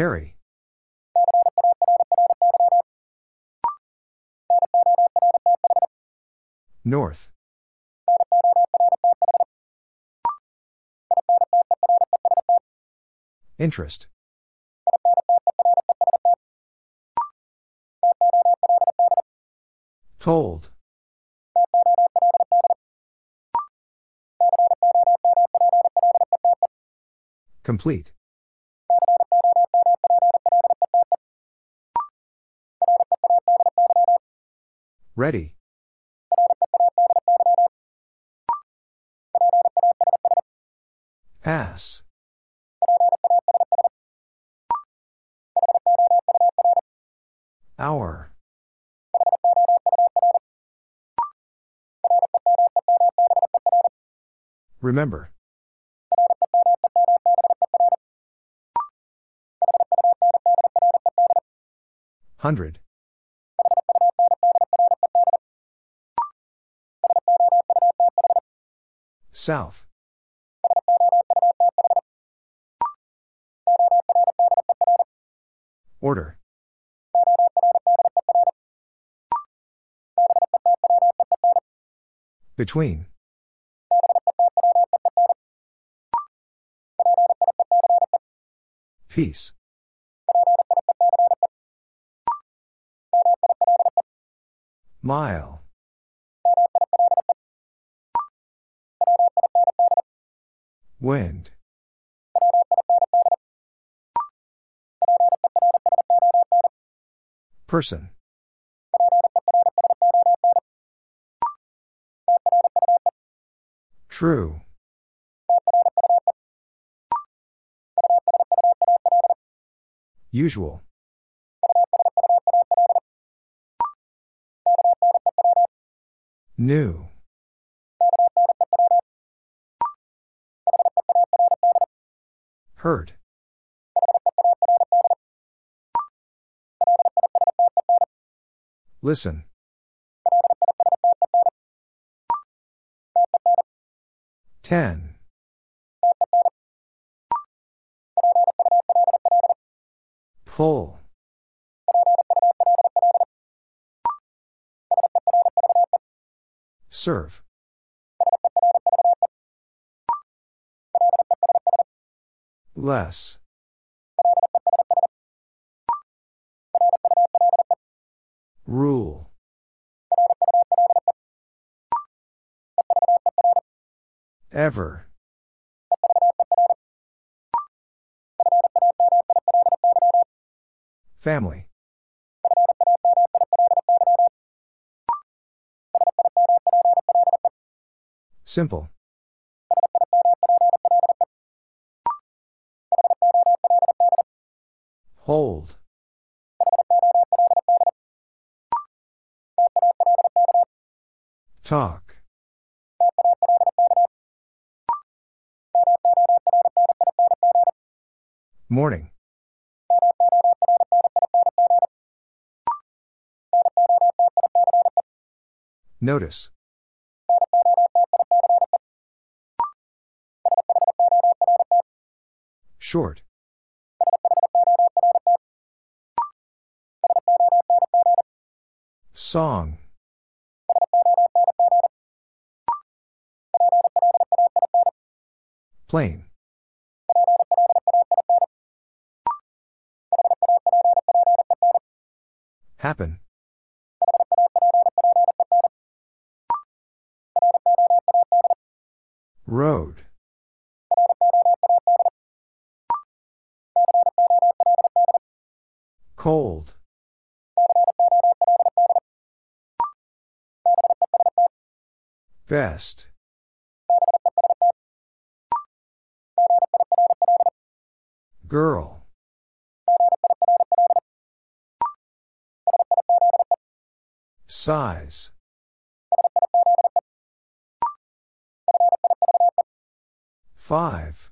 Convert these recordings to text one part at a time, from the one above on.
Carry. North. Interest. Told. Complete. Ready. Pass. Hour. Remember. Hundred. South. Order. Between. Peace. Mile. Wind. Person. True. Usual. New. Hurt. Listen. Ten. Pull. Serve. Less. Rule. Ever. Family. Simple. Hold. Talk. Morning. Notice. Short. Song. Plain. Happen. Road. Cold. Best. Girl. Size. Five.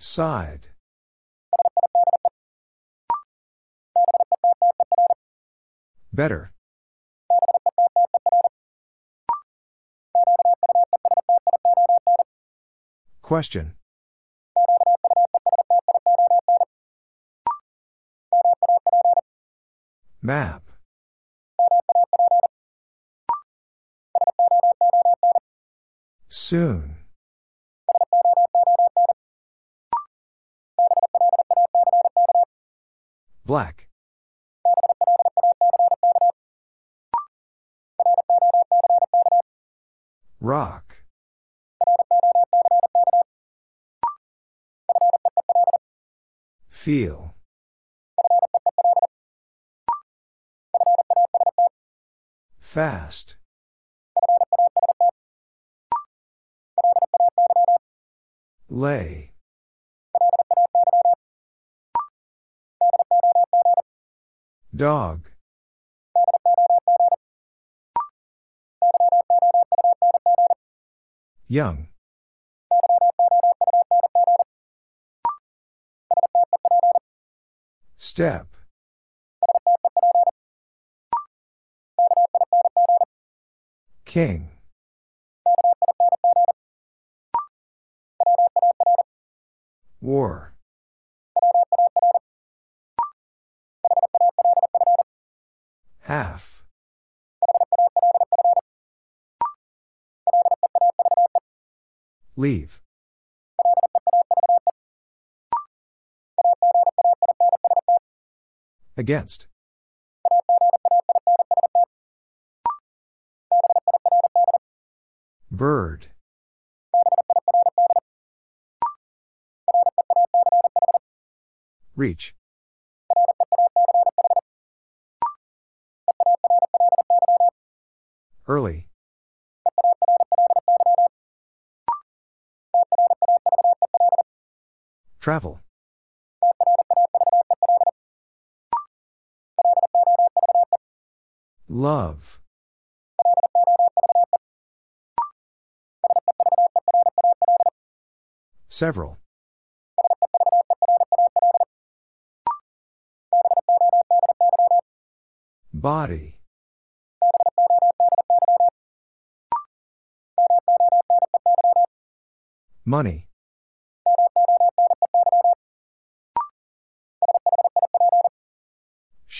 Side. Better. Question. Map. Soon. Black. Rock. Feel. Fast. Lay. Dog. Young. Step. King. War. Half. Leave. Against. Bird. Reach. Early. Travel. Love. Several. Body. Money.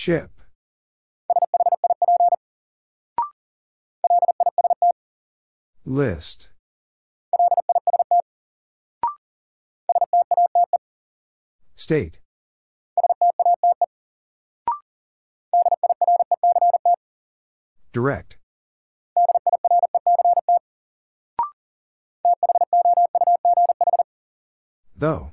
Ship. List. State. Direct. Though.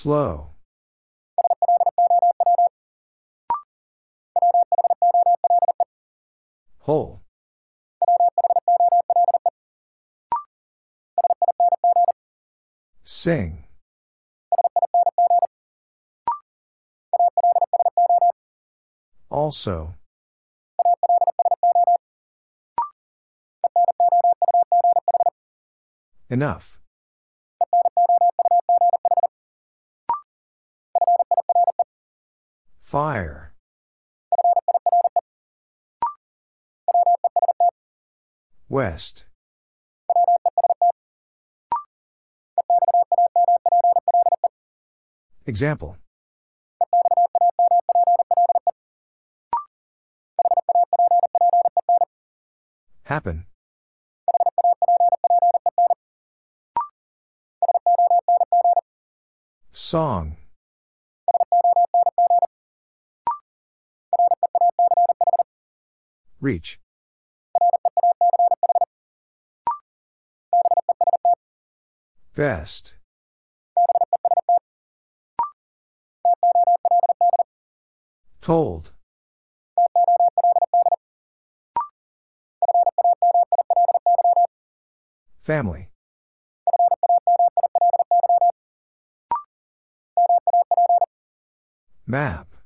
Slow. Whole. Sing. Also. Enough. Fire. West. Example. Happen. Song. Reach. Best. Told. Family. Map.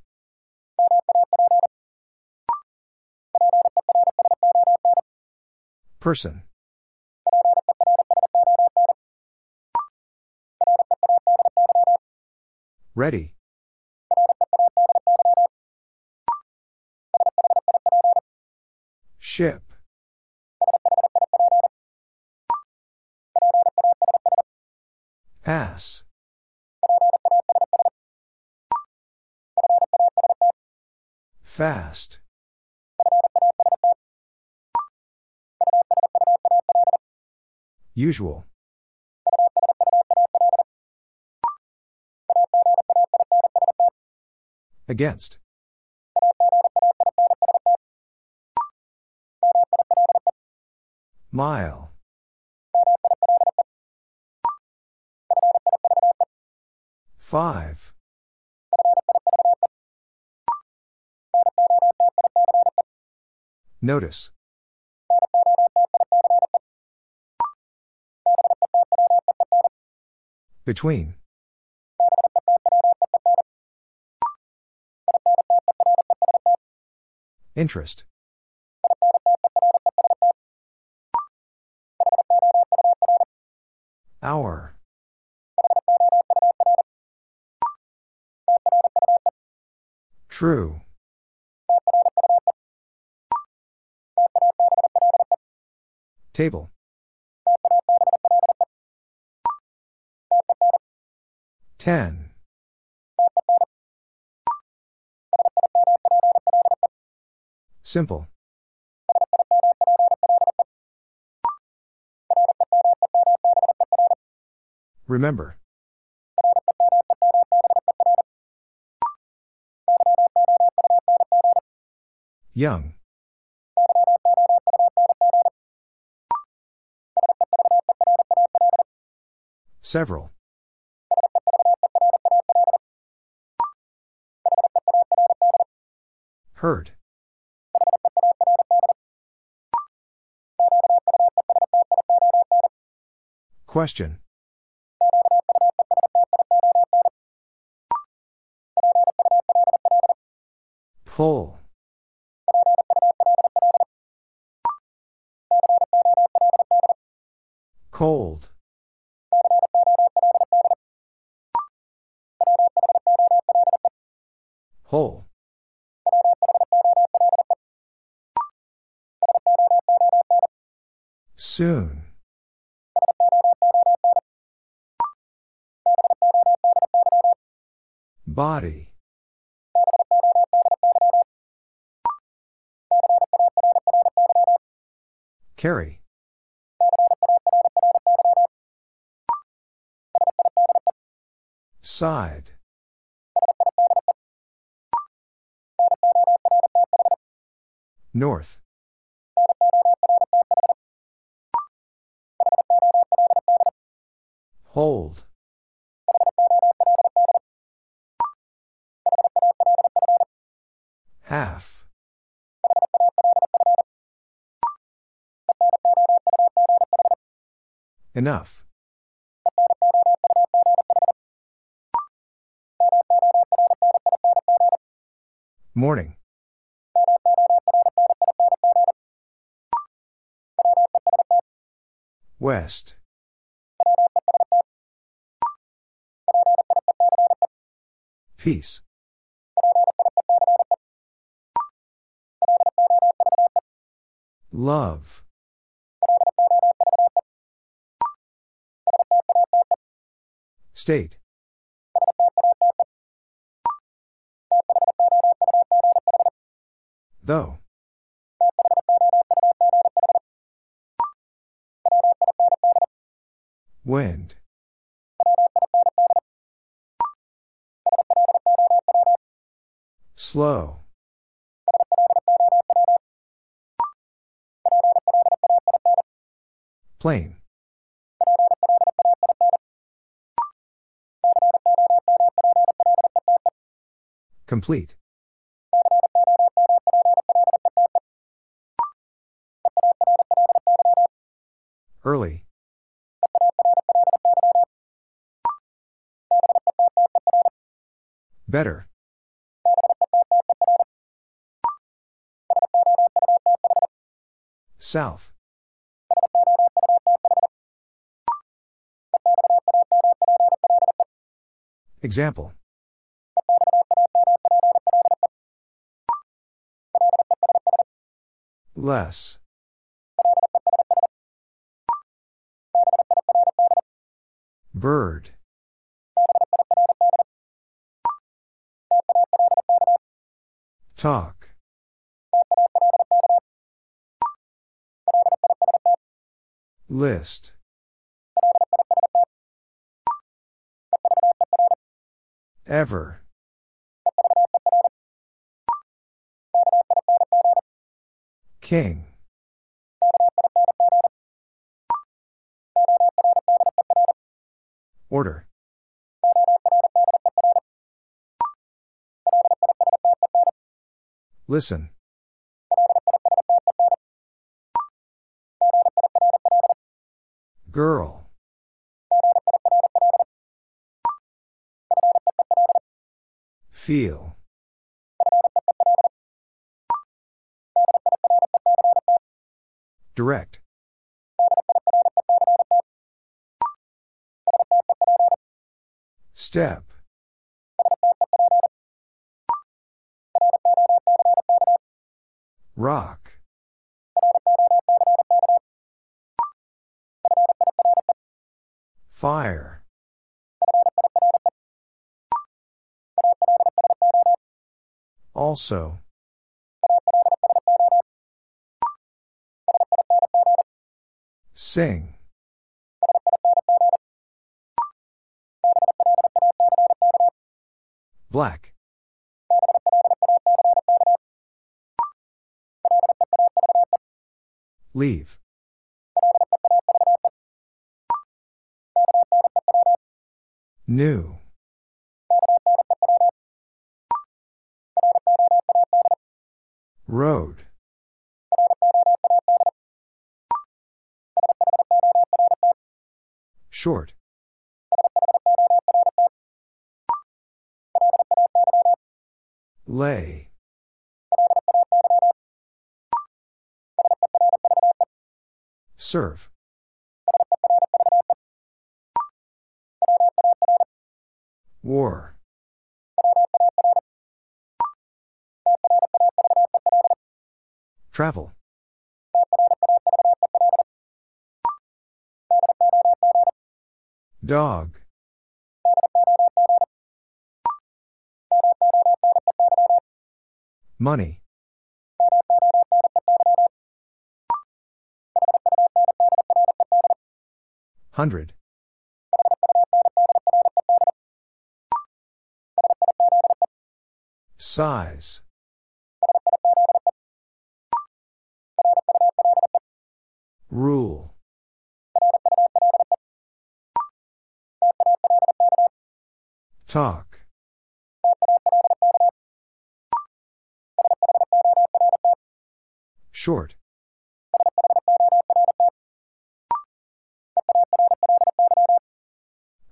Person. Ready. Ship. Pass. Fast. Usual. Against. Mile. Five. Notice. Between. Interest. Hour. True. Table. Ten. Simple. Remember. Young. Several. Heard. Question. Pull. Cold. Whole. Soon. Body. Carry. Side. North. Hold. Half. Enough. Morning. West. Peace. Love. State. Though. Wind. Slow. Plain. Complete. Early. Better. South. Example. Less. Bird. Talk. List. Ever. King. Order. Listen. Girl. Feel. Direct. Step. Rock. Fire. Also. Sing. Black. Leave. New. Road. Short. Lay. Serve. War. Travel. Dog. Money. Hundred. Size. Rule. Talk. Short.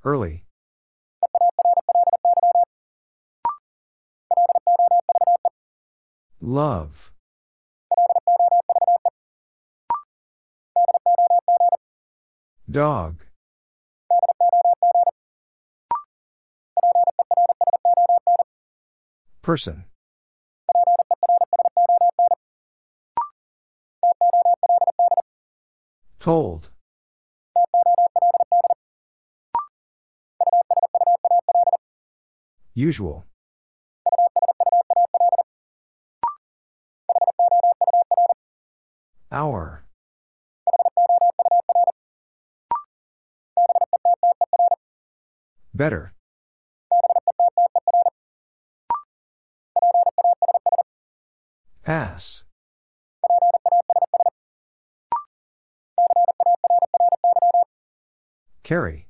Early. Love. Dog. Person. Told. Usual. Hour. Better. Pass. Carry.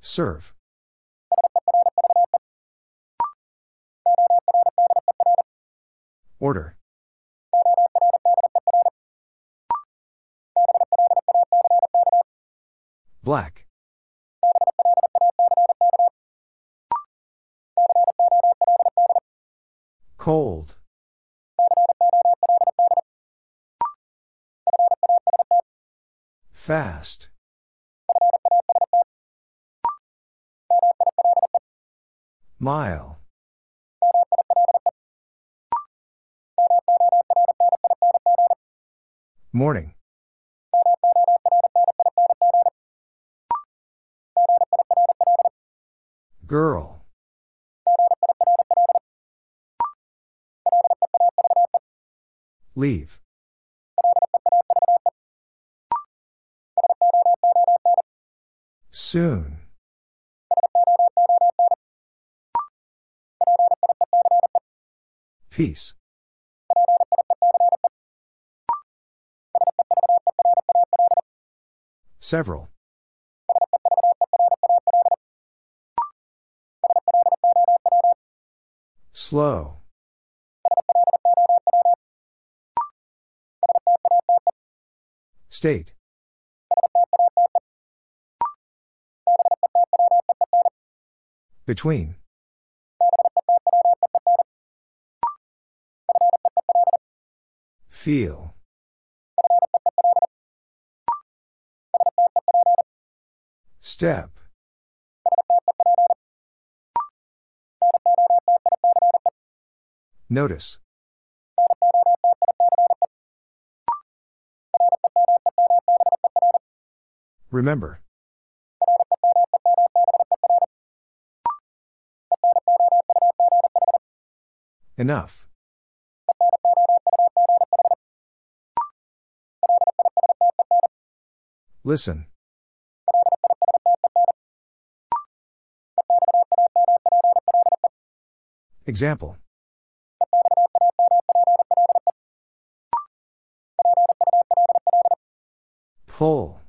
Serve. Order. Black. Cold. Fast. Mile. Morning. Girl. Leave. Soon. Peace. Several. Slow. State. Between. Feel. Step. Notice. Remember. Enough. Listen. Example. Pull.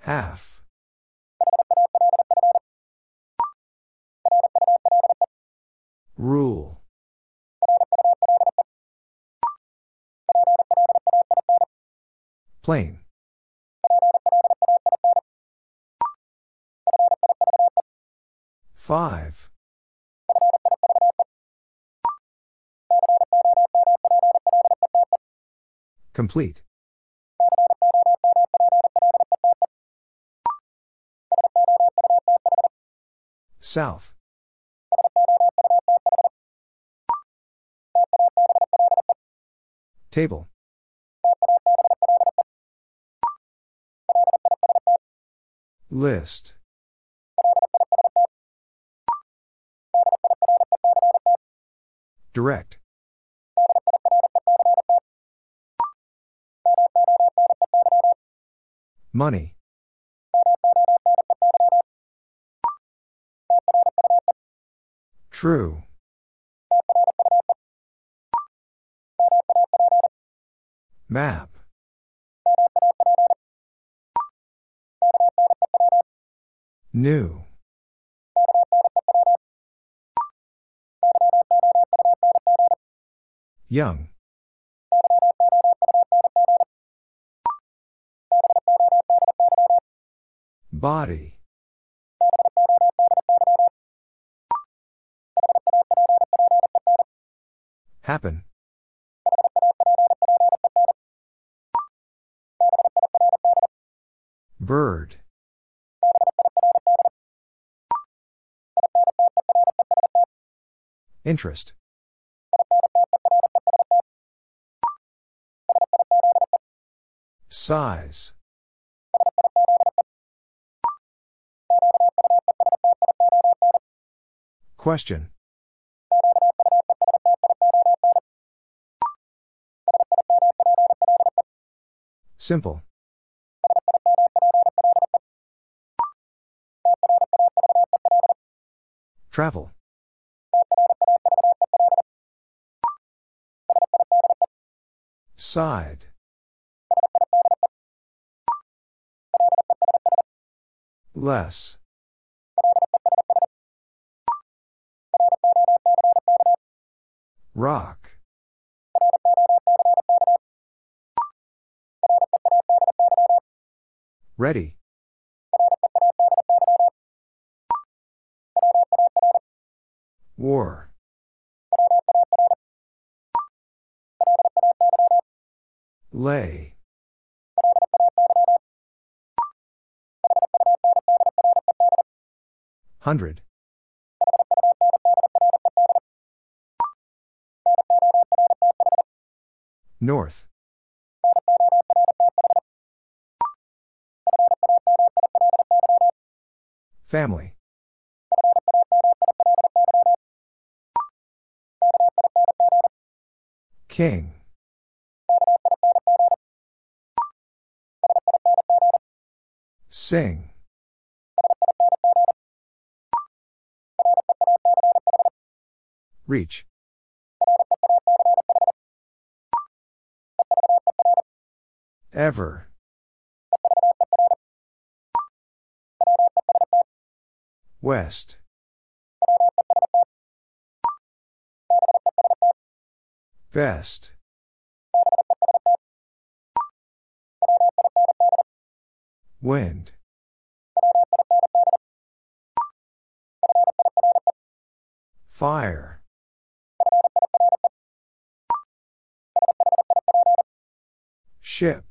Half. Rule. Plain. Five. Complete. South. Table. List. Direct. Money. True. Map. New. Young. Body. Happen. Bird. Interest. Size. Question. Simple. Travel. Side. Less. Rock. Ready. Hundred. North. Family. King. Sing. Reach. Ever. West. Best. Wind. Fire. Ship.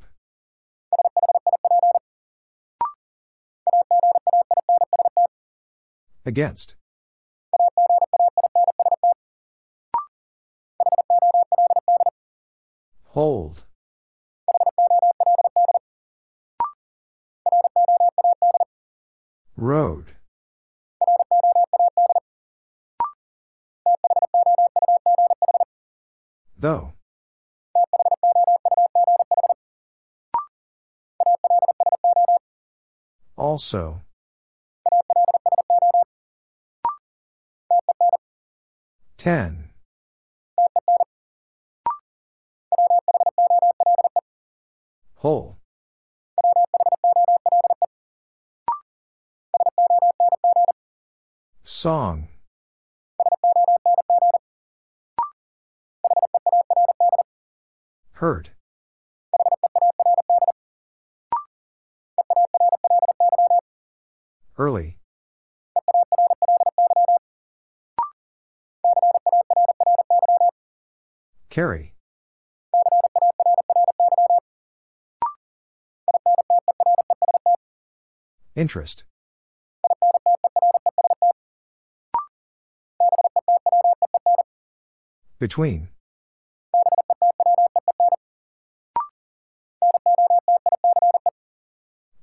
Against. Hold. Road. Though. Also. Ten. Whole. Song. Hurt. Early. Carry. Interest. Between.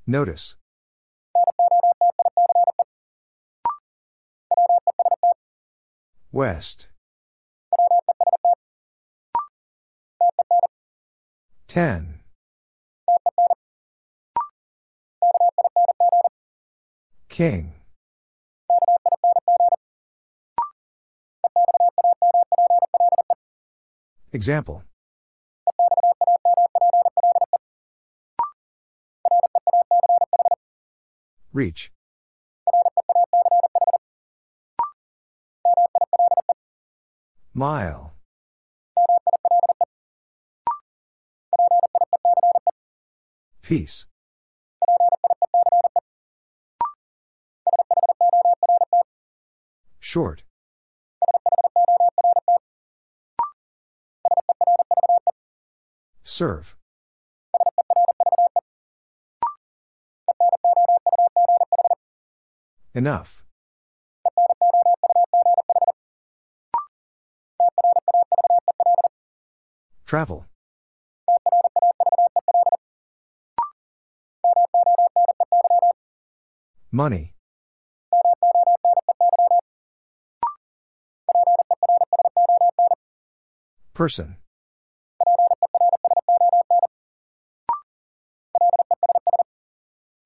Notice. West. Ten. King. Example. Reach. Mile. Peace. Short. Serve. Enough. Travel. Money. Person.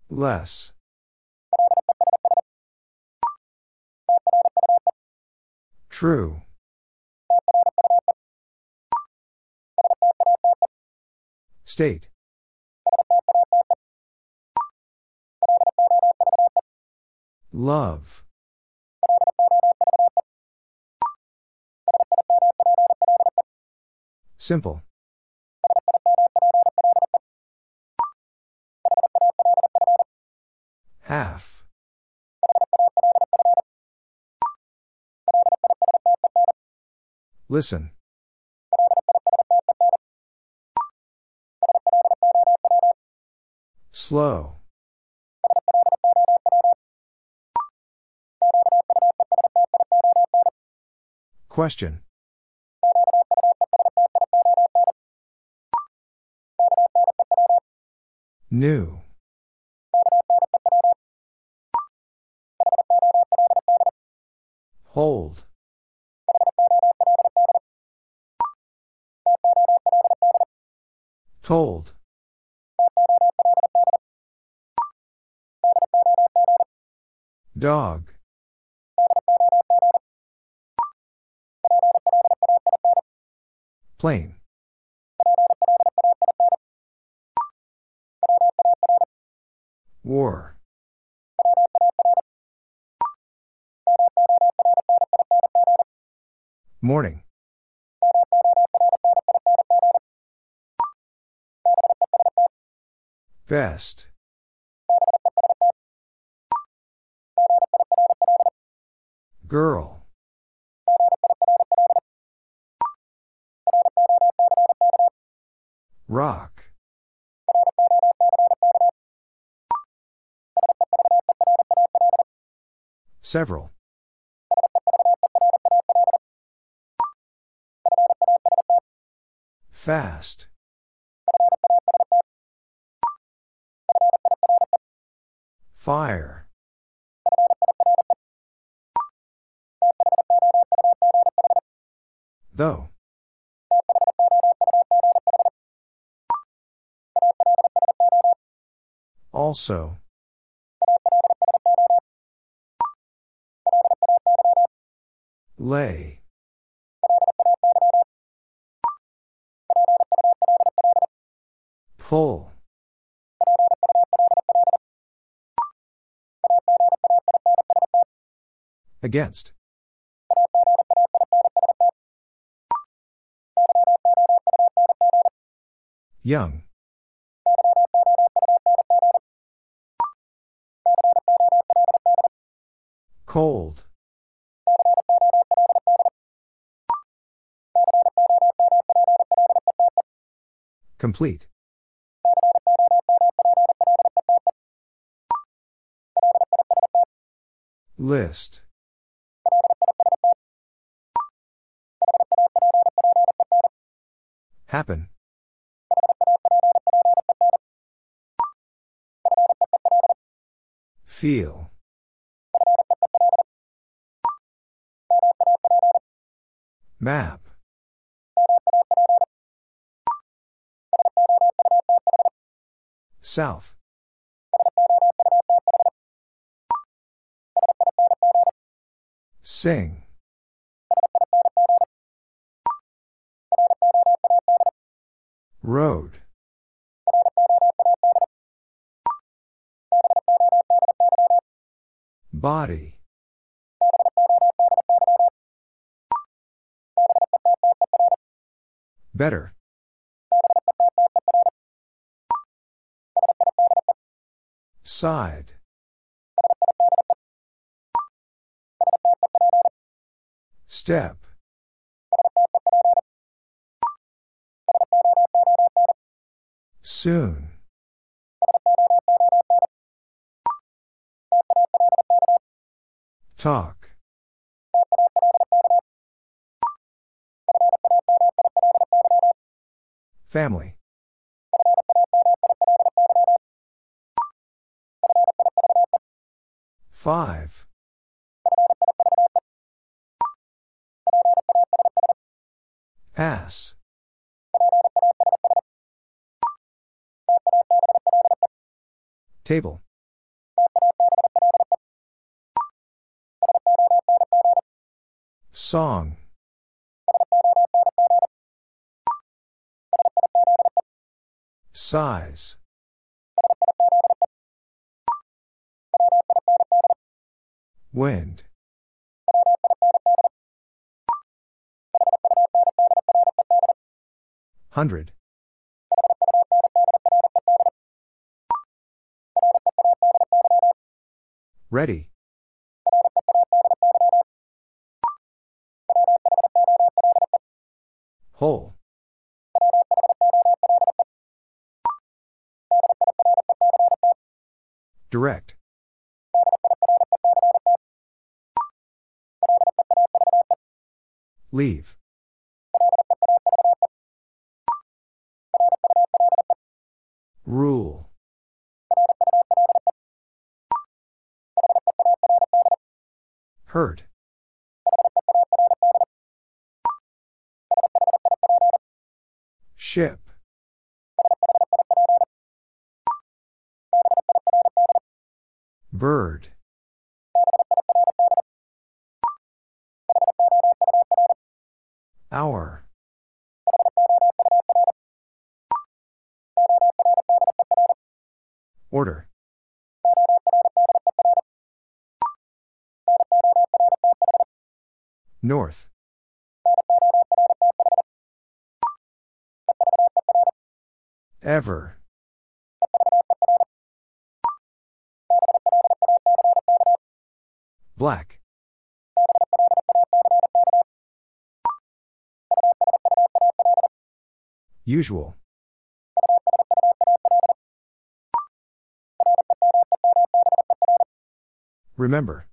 Less. True. State. Love. Simple. Half. Listen. Slow. Question. New. Dog. Plain. War. Morning. Best. Girl. Rock. Several. Fast. Fire. Though. Also. Lay. Pull. Against. Young. Cold. Complete. List. Happen. Feel. Map. South. Sing. Road. Body. Better. Side. Step. Soon. Talk. Family. Five. Pass. Table. Song. Size. Wind. Hundred. Ready. Whole. Direct. Leave. Bird. Hour. Order. North. Ever. Black. Usual. Remember.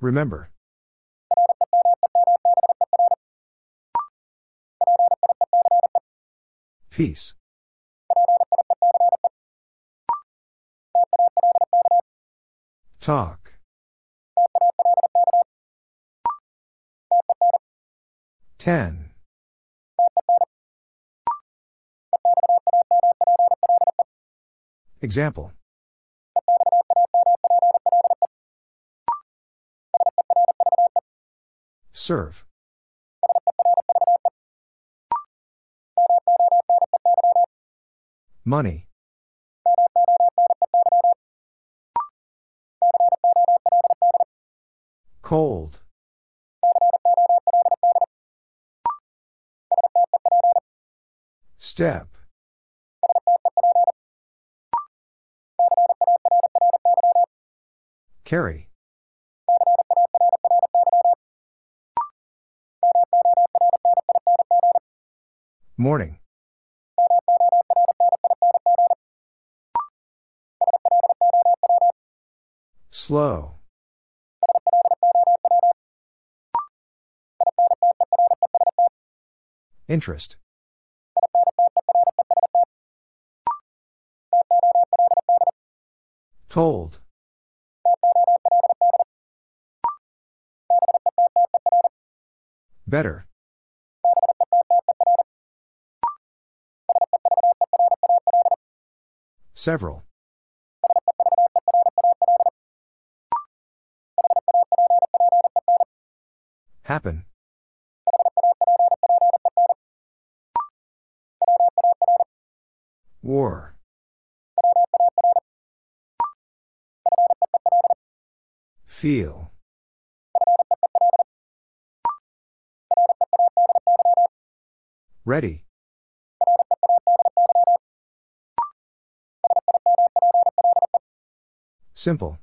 Remember. Peace. Talk. Ten. Example. Serve. Money. Cold. Step. Carry. Morning. Slow. Interest. Told. Better. Several. Happen. Feel. Ready. Simple.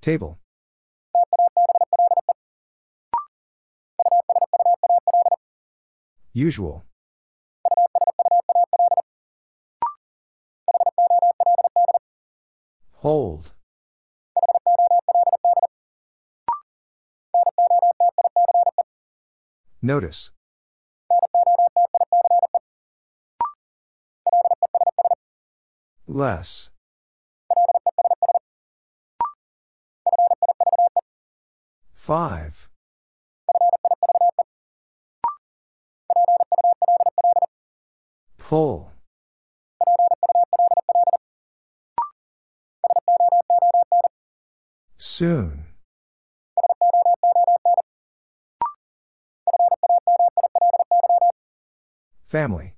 Table. Usual. Notice. Less. Five. Pull. Soon. Family.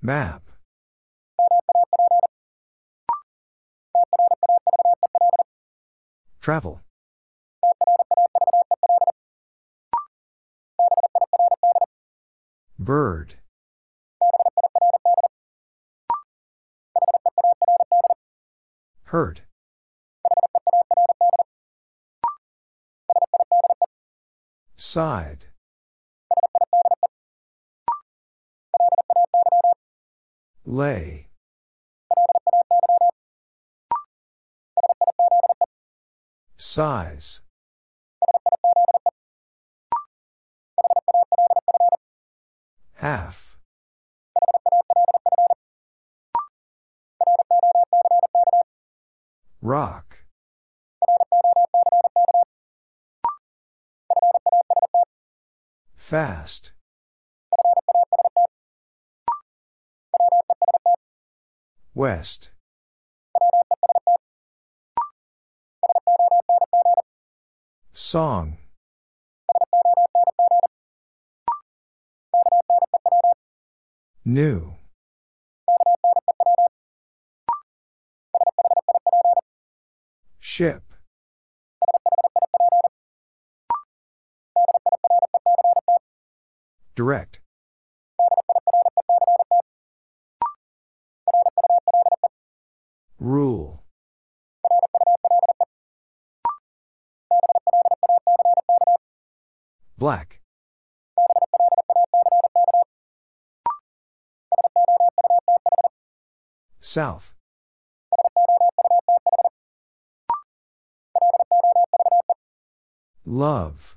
Map. Travel. Bird. Hurt. Side. Lay. Size. Half. Rock. Fast. West. Song. New. Ship. Direct. Rule. Black. South. Love.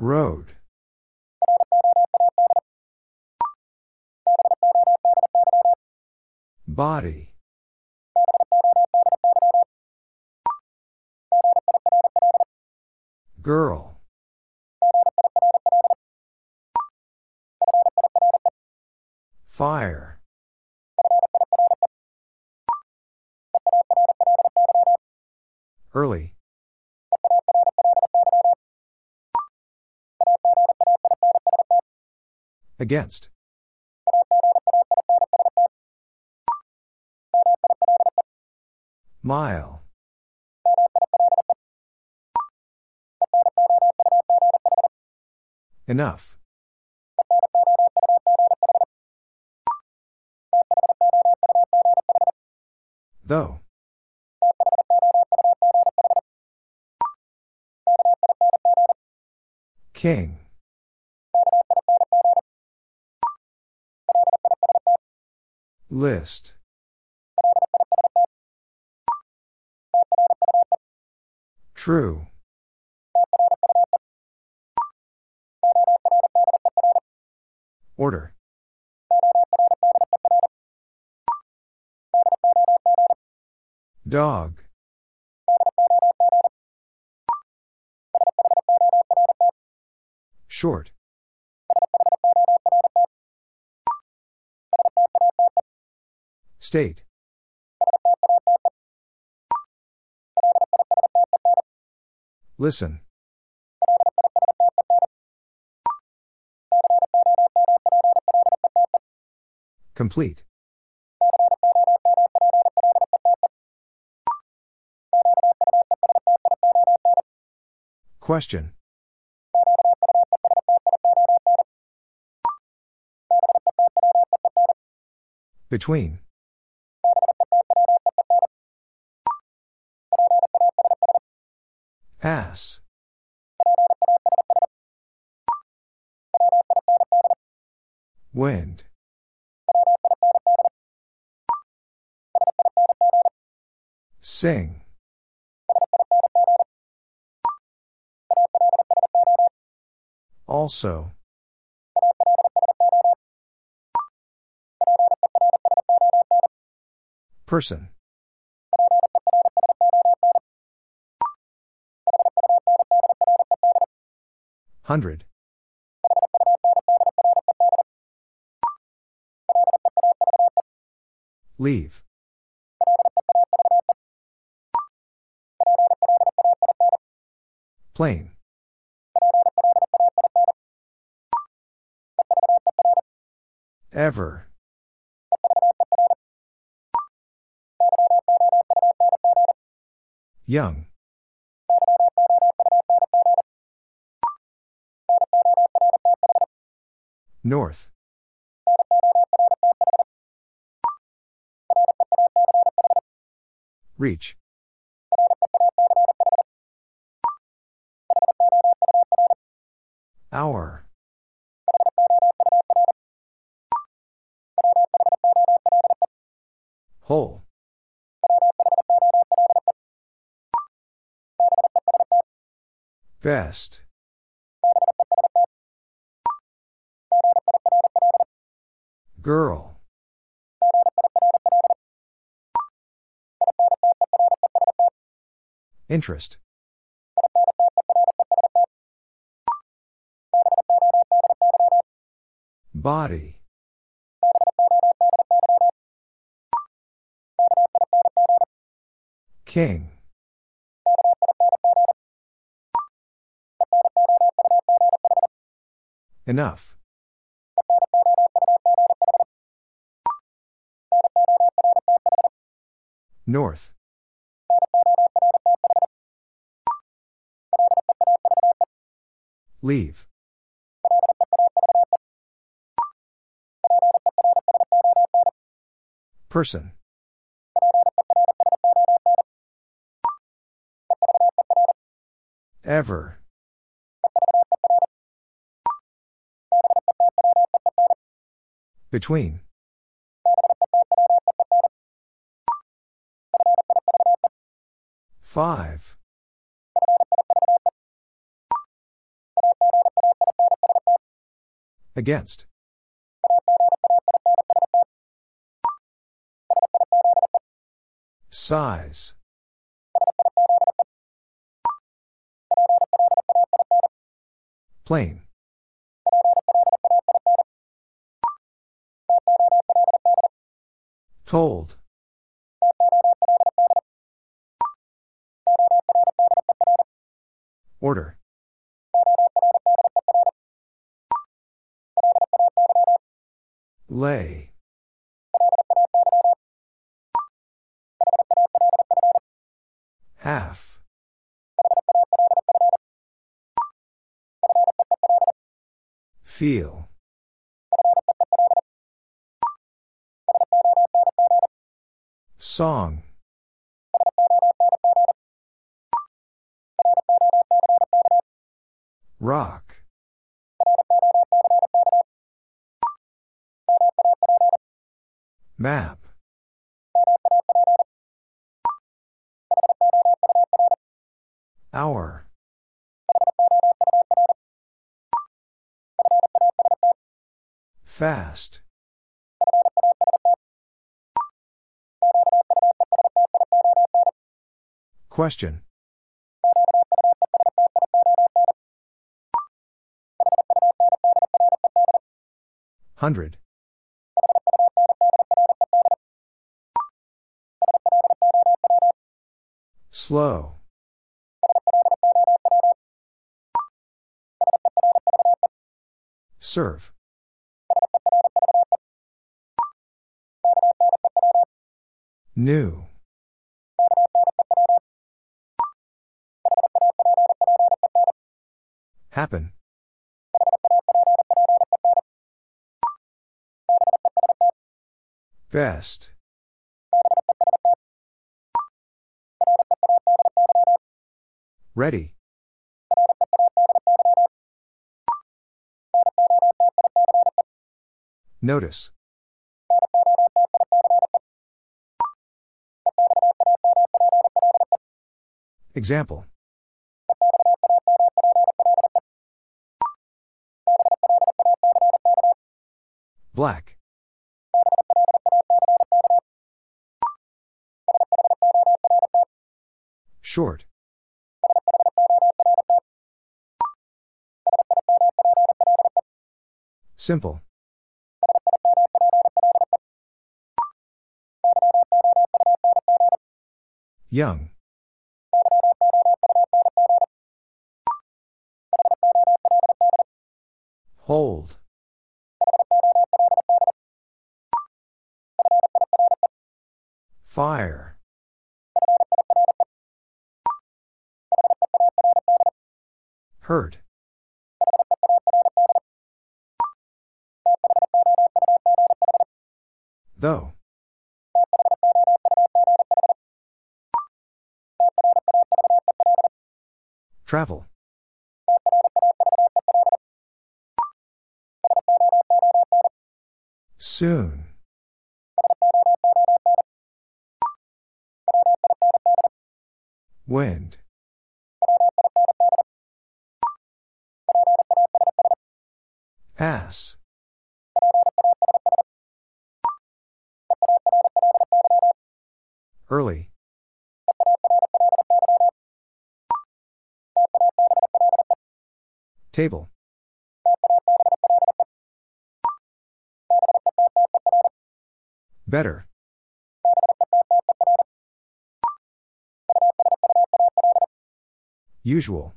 Road. Body. Girl. Fire. Against. Mile. Enough. Though. King. List. True. Order. Dog. Short. State. Listen. Complete. Question. Between. Pass. Wind. Sing. Also. Person. Hundred. Leave. Plain. Ever. Young. North. Reach. Hour. Whole. Best. Girl. Interest. Body. King. Enough. North. Leave. Person. Ever. Between. Five. Against. Size. Plain. Told. Order. Lay. Half. Feel. Song. Rock. Map. Hour. Fast. Question. Hundred. Slow. Serve. New. Happen. Best. Ready. Notice. Example. Black. Short. Simple. Young. Hold. Fire. Hurt. Though. Travel. Soon. Wind. Pass. Table. Better. Usual.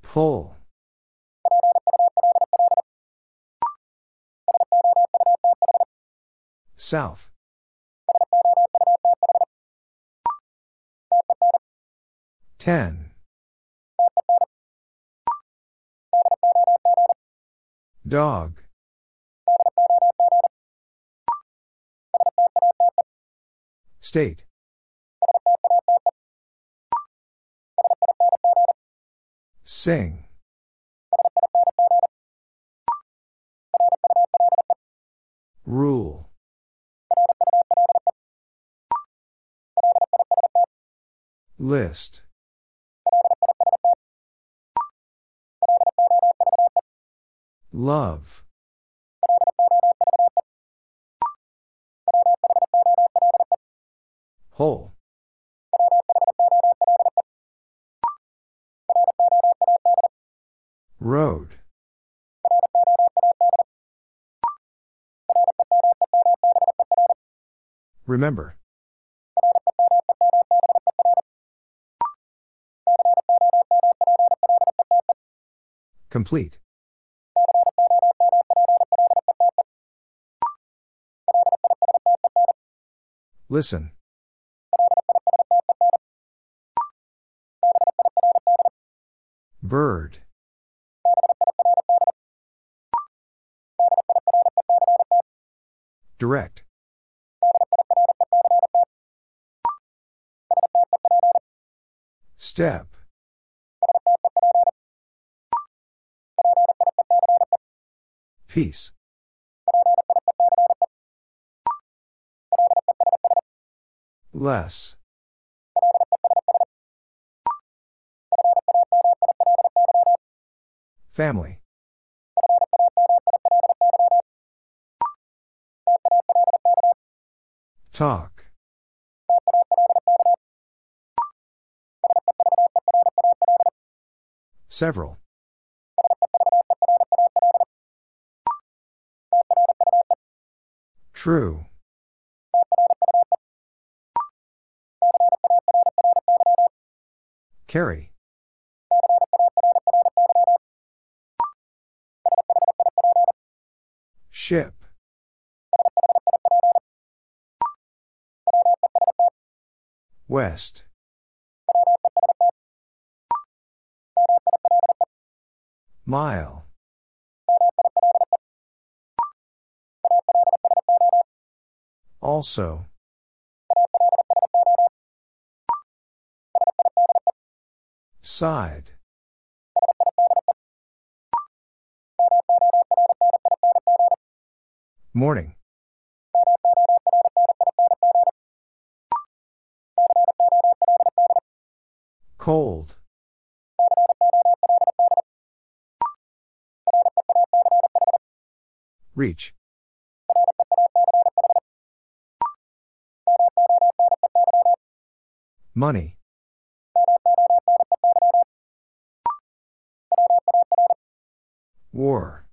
Pull. South. Ten. Dog. State. Sing. Rule. List. Love. Whole. Road. Remember. Complete. Listen. Bird. Direct. Step. Peace. Less. Family. Talk. Several. True. Carry. Ship. West. Mile. Also. Side. Morning. Cold. Reach. Money. War.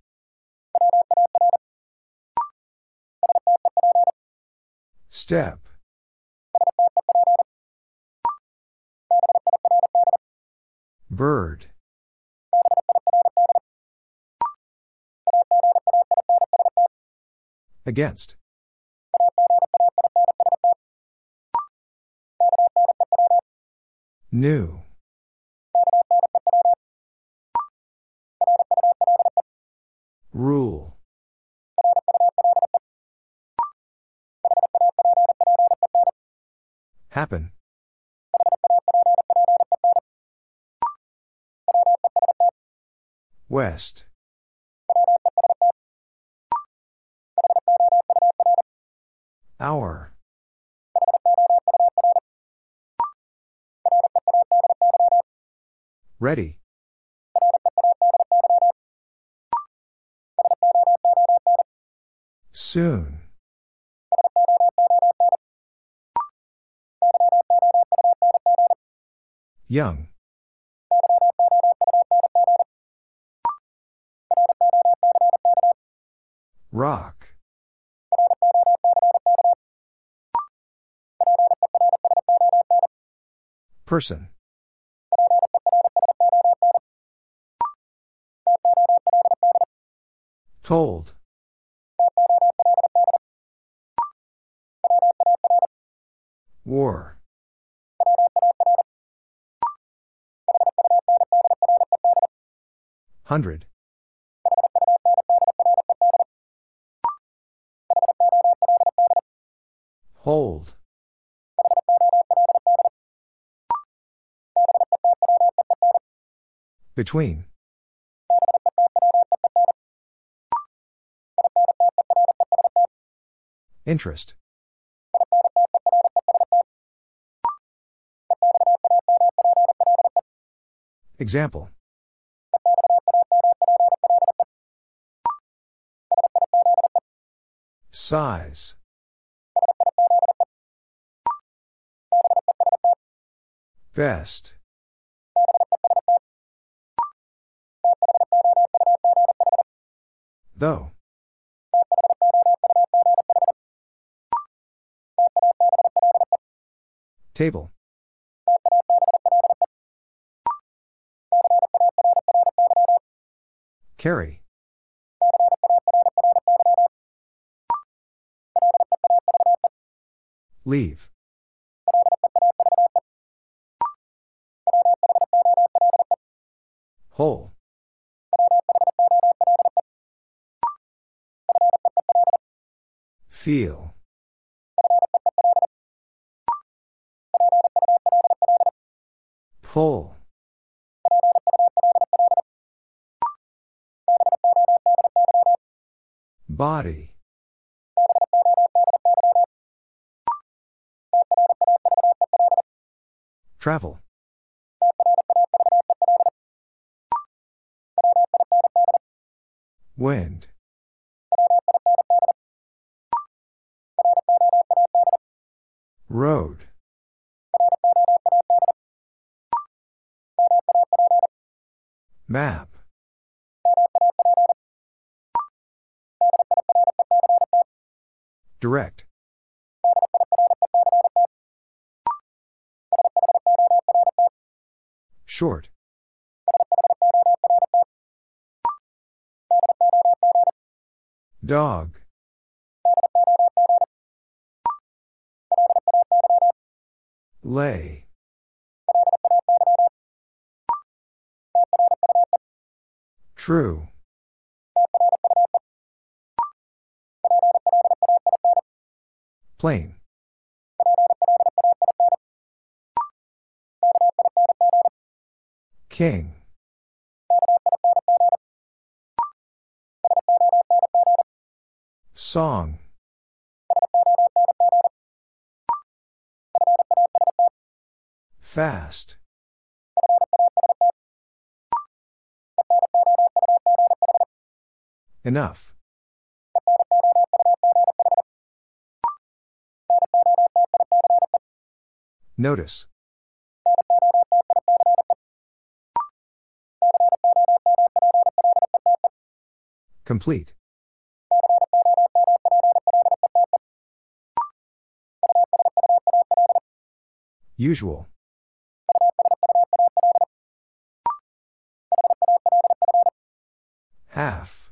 Step. Bird. Against. New. Person. Told. War. Hundred. Between. Interest. Example. Size. Best. Though. Table. Carry. Leave. Whole. Feel. Pull. Body. Travel. Wind. Road. Map. Direct. Short. Dog. Lay. True. Plain. King. Song. Fast. Enough. Notice. Complete. Usual. Half.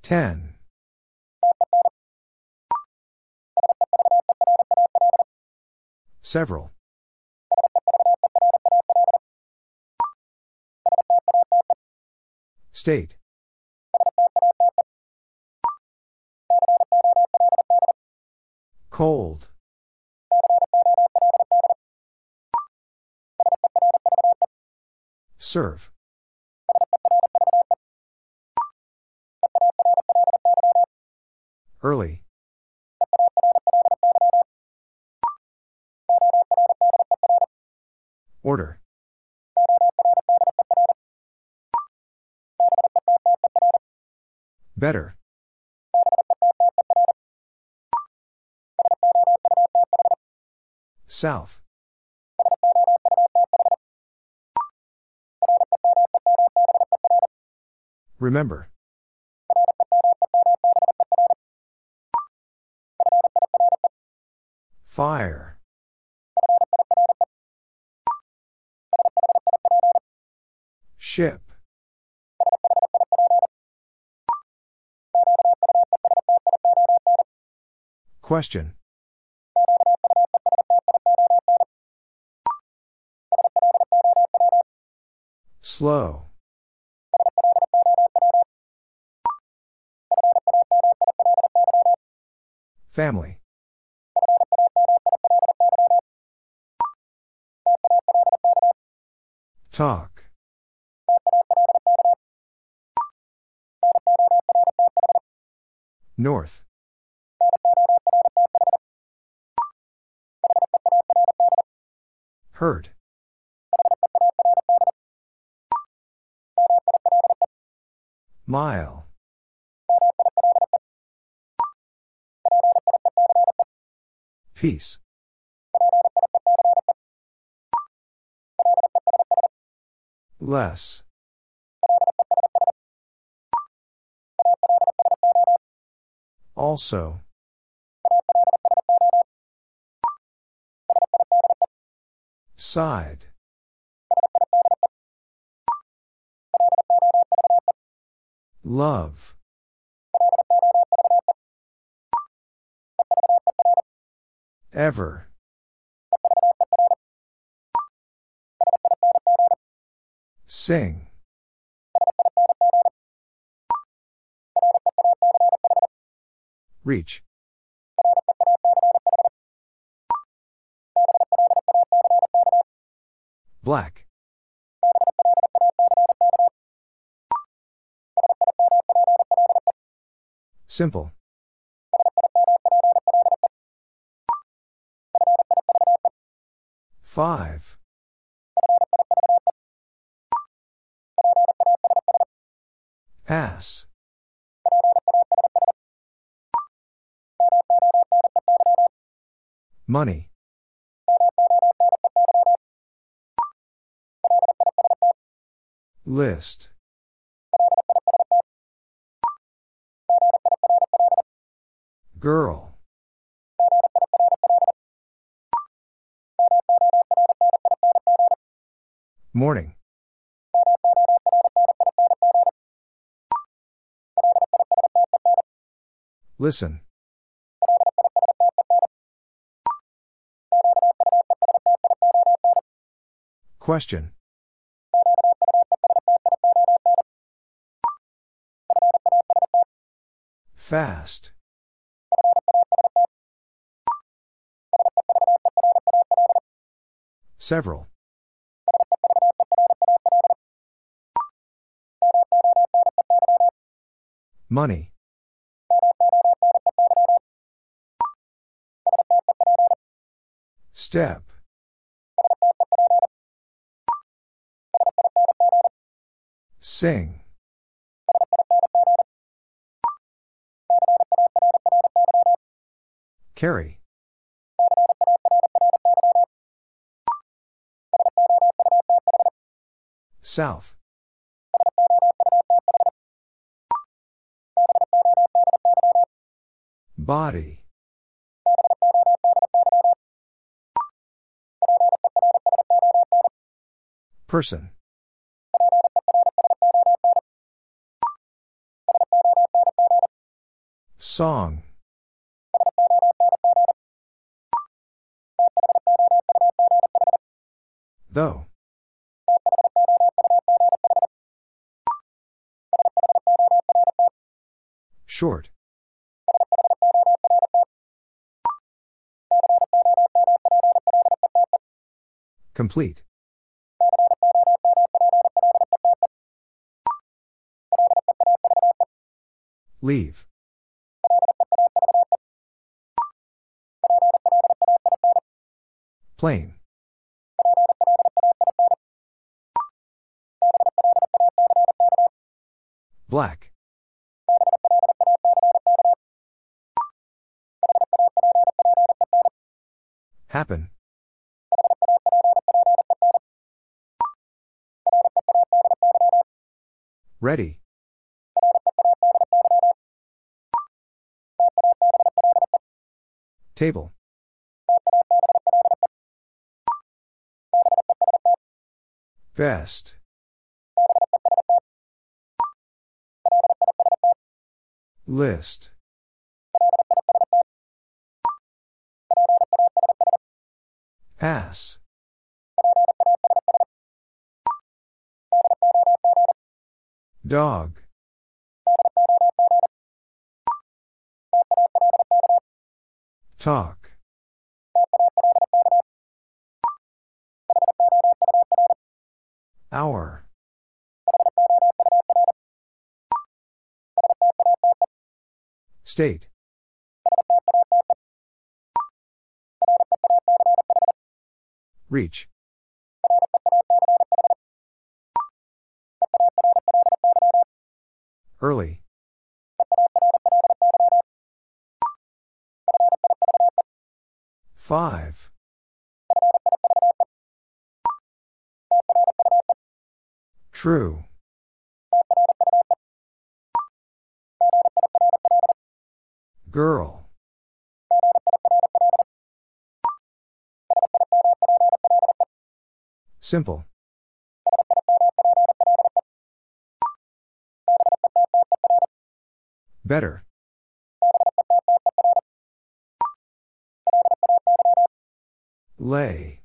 Ten. Several. State. Cold. Serve. Early. Order. Better. South. Remember. Fire. Ship. Question. Slow. Family. Talk. North. Hurt. Mile. Peace. Less. Also. Side. Love. Ever. Sing. Reach. Black. Simple. Five. Pass. Money. List. Girl. Morning. Listen. Question. Fast. Several. Money. Step. Sing. Carry. South. Body. Person. Song. Though. Short. Complete. Leave. Plain. Black. Happen. Ready. Table. Best. List. Pass. Dog. Talk. Hour. State. Reach. Five. True. Girl. Simple. Better. Lay.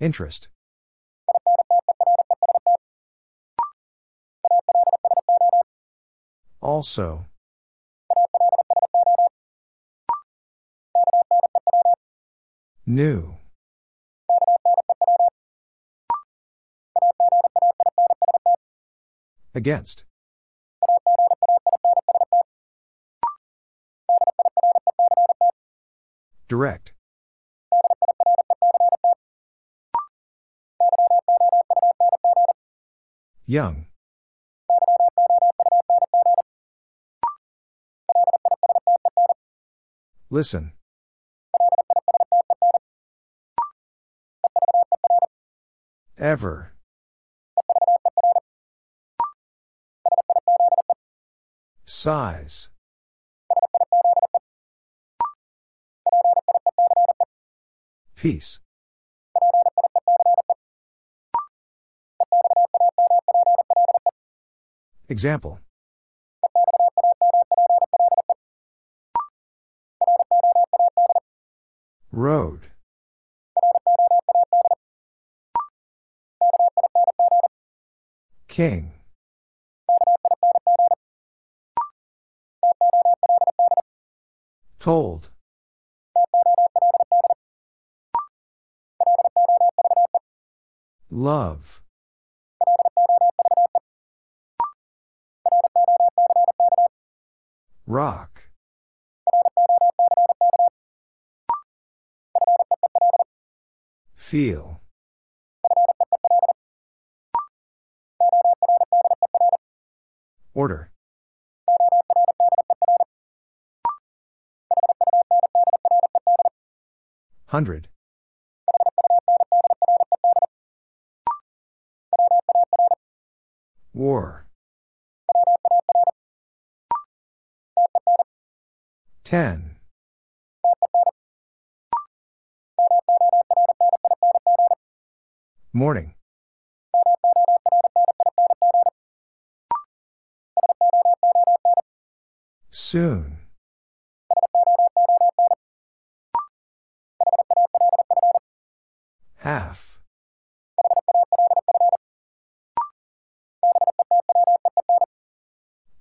Interest. Also. New. Against. Direct. Young. Listen. Ever. Size. Peace. Example. Road. King. Told. Love. Rock. Feel. Order. Hundred. War. Ten. Morning. Soon. Half.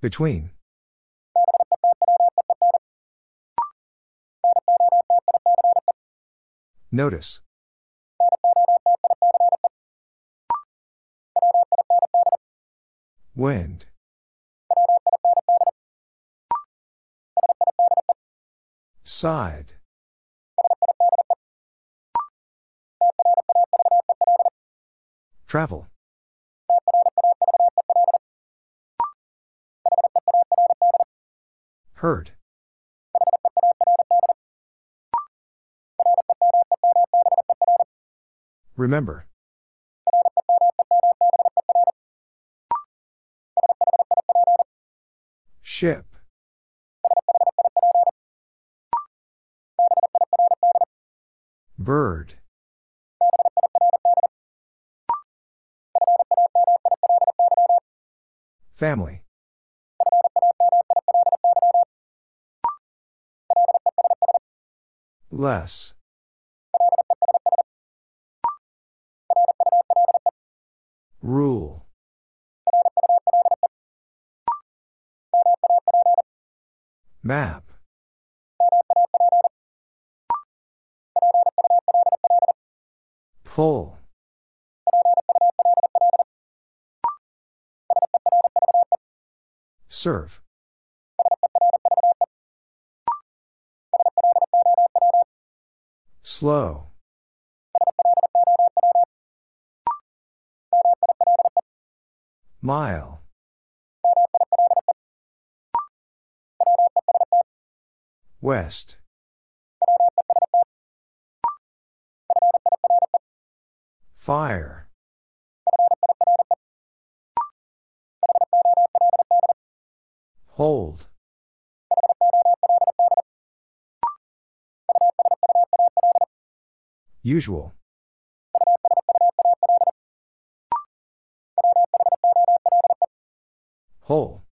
Between. Notice. Wind. Side. Travel. Hurt. Remember. Ship. Bird. Family. Less. Rule. Map. Pull. Serve. Slow. Mile. West. Fire. Hold. Usual. Whole.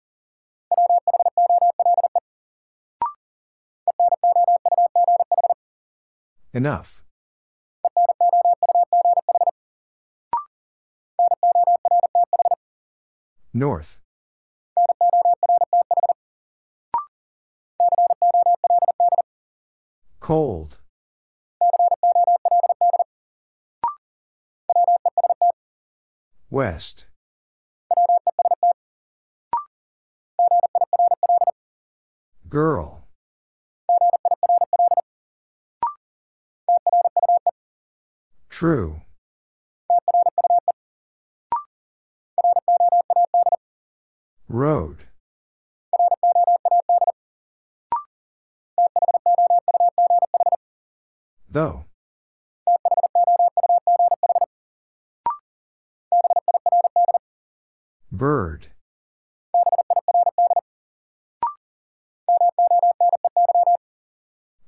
Enough. North. Cold. West. Girl. True. Road. Though. Bird.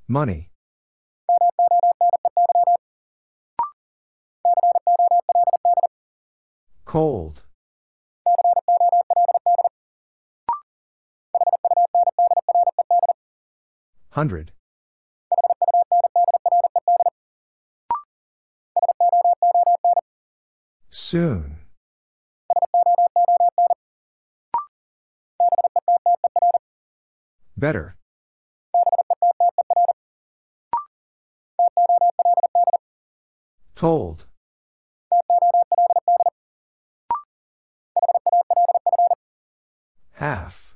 Money. Cold. Hundred. Soon. Better. Told. Half.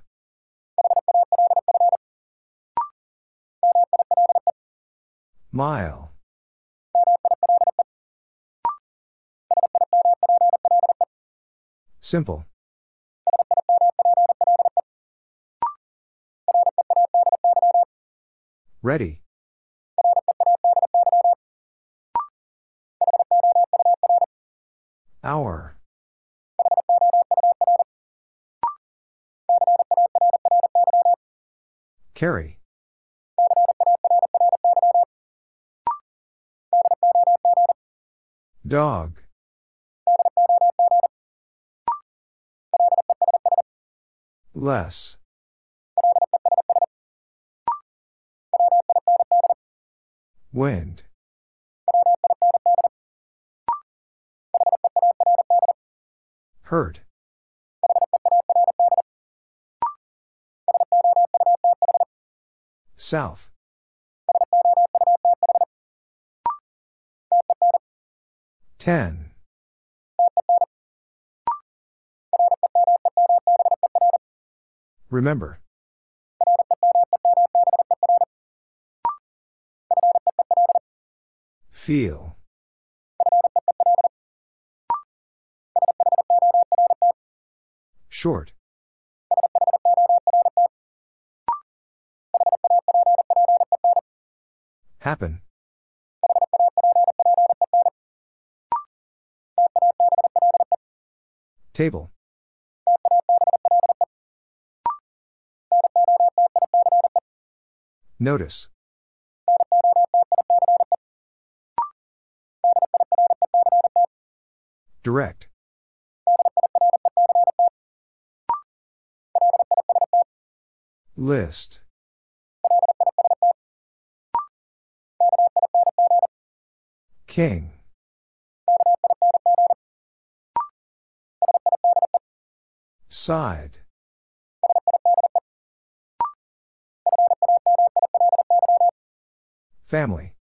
Mile. Simple. Ready. Hour. Carry. Dog. Less. Wind. Hurt. South. Ten. Remember. Feel. Short. Happen. Table. Notice. Direct. List. King. Side. Family.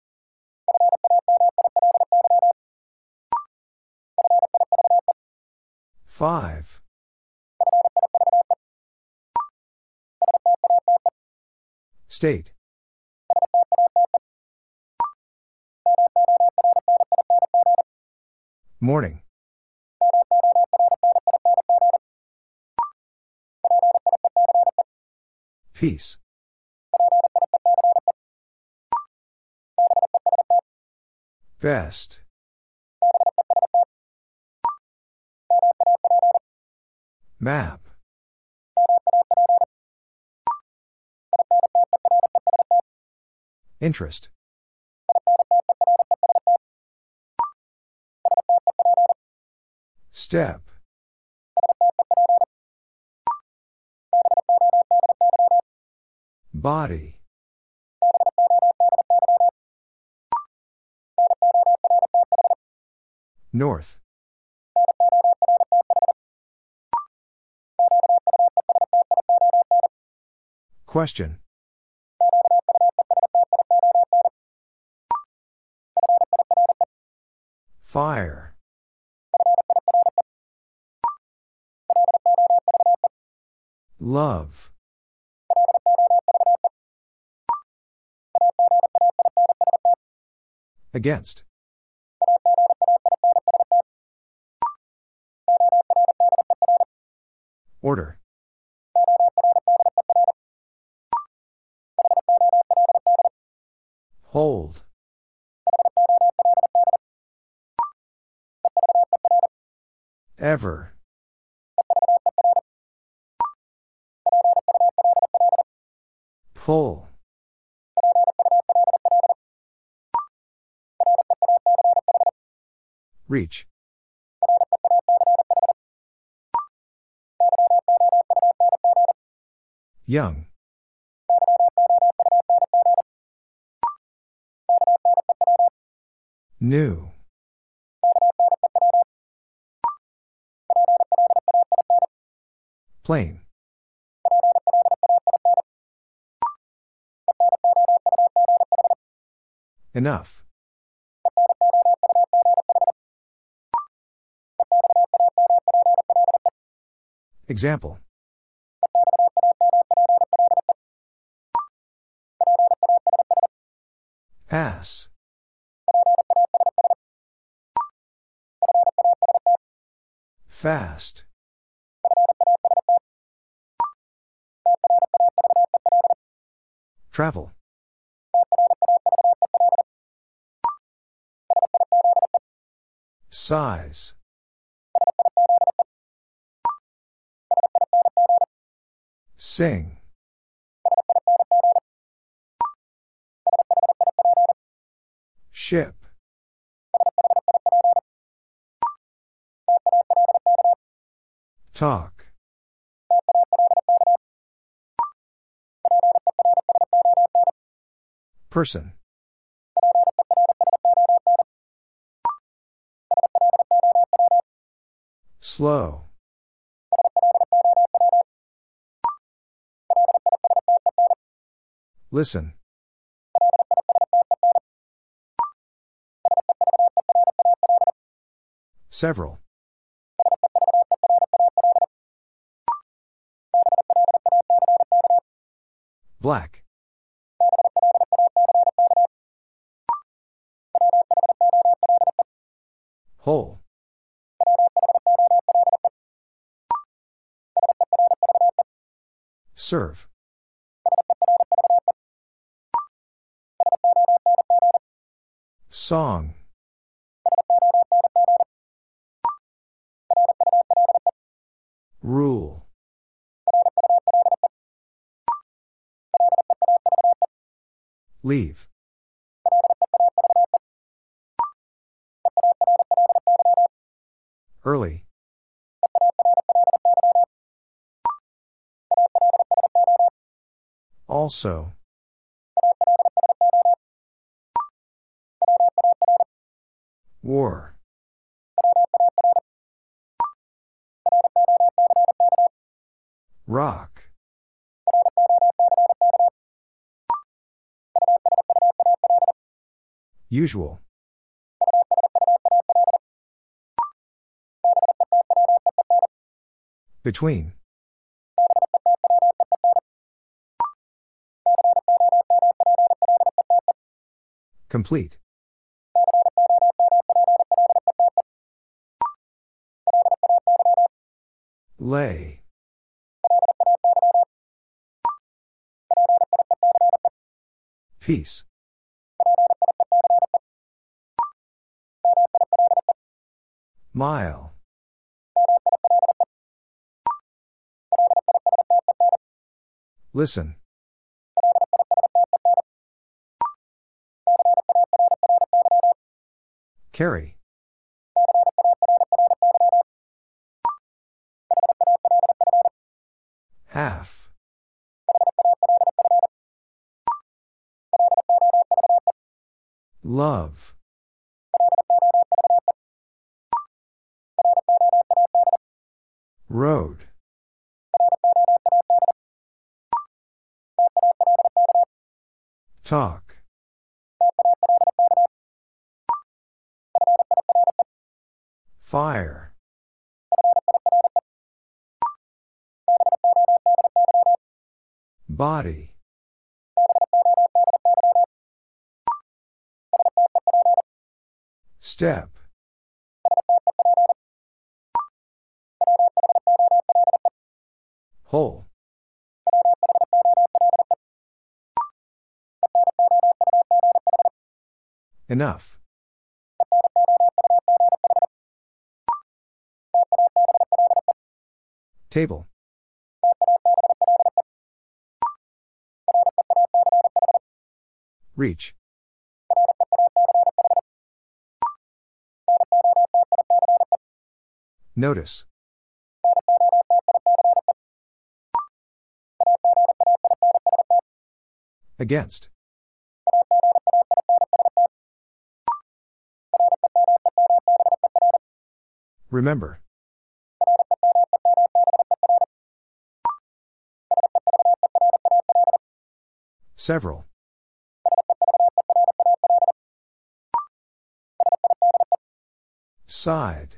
Five. State. Morning. Peace. Best. Map. Interest. Step. Body. North. Question. Fire. Love. Against. Order. Hold. Ever. Pull. Reach. Young. New. Plain. Enough. Example. Pass. Fast. Travel. Size. Sing. Ship. Talk. Person. Slow. Listen. Several. Black. Whole. Serve. Song. Rule. Leave. Early. Also. Usual. Between. Complete. Lay. Peace. Mile. Listen. Carry. Half. Love. Road. Talk. Fire. Body. Step. Whole. Enough. Table. Reach. Notice. Against. Remember. Several. Side.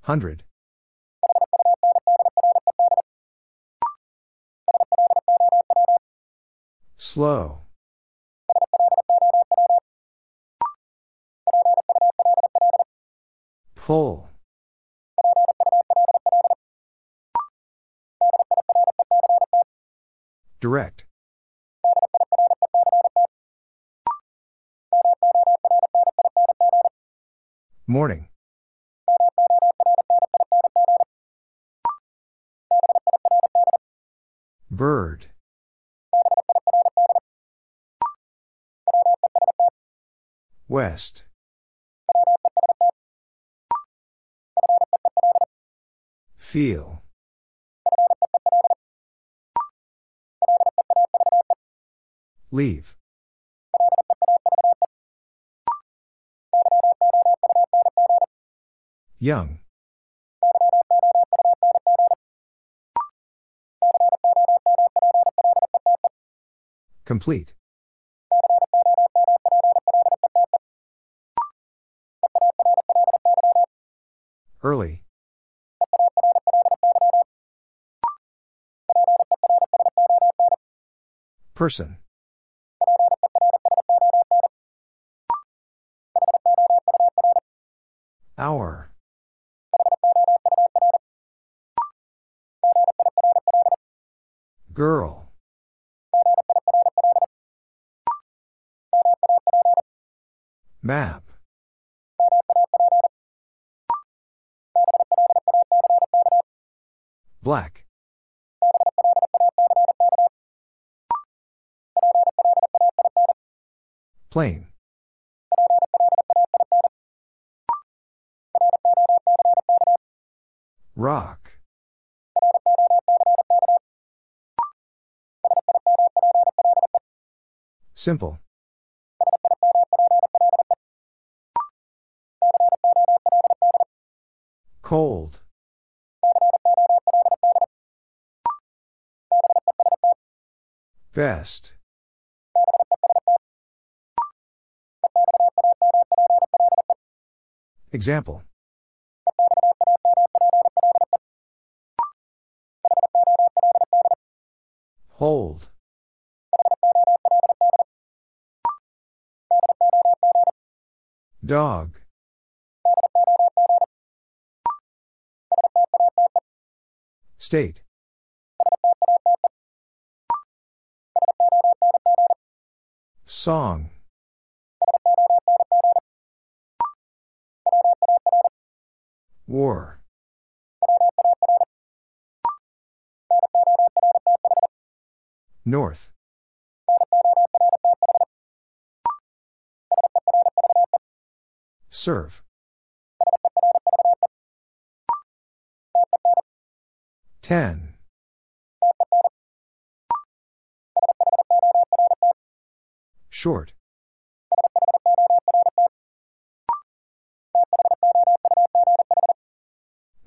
Hundred. Slow. Pull. Direct. Morning. Bird. West. Feel. Leave. Young. Complete. Person. Hour. Girl. Map. Black. Plain. Rock. Simple. Cold. Best. Example. Hold. Dog. State. Song. War. North. Serve. Ten. Short.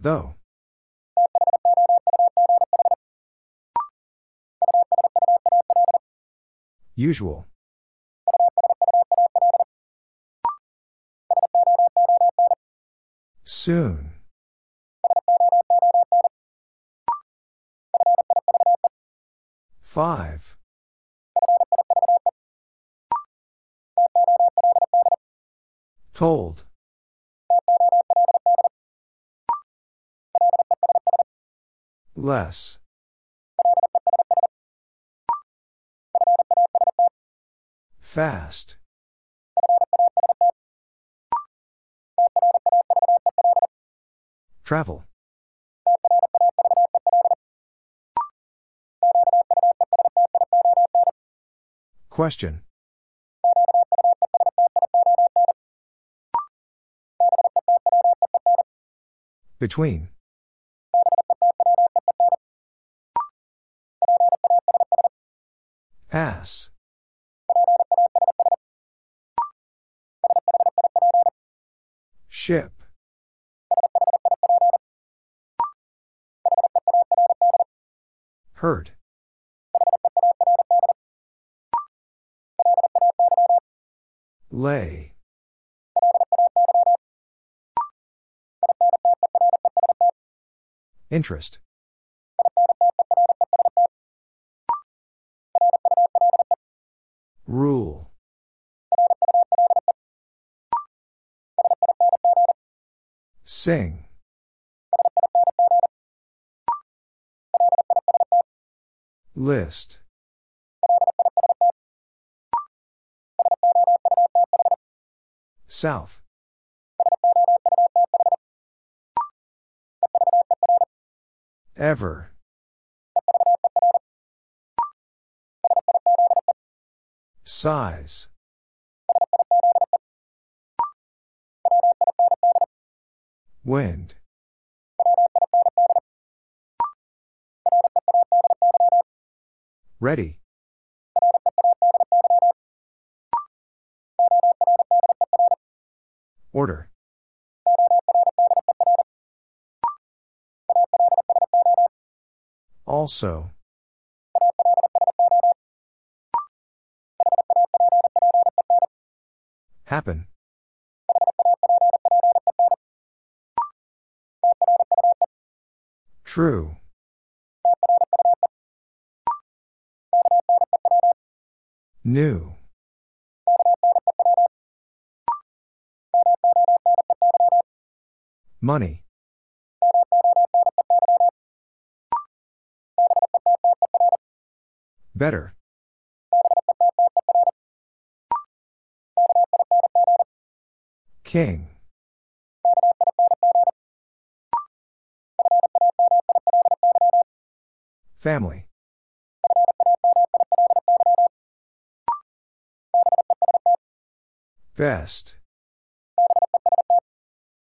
Though. Usual. Soon. Five. Told. Less. Fast. Travel. Question. Between. Pass. Ship. Hurt. Lay. Interest. Rule. Sing. List. South. Ever. Size. Wind. Ready. Order. Also. Happen. True. New. Money. Better. King. Family. Best.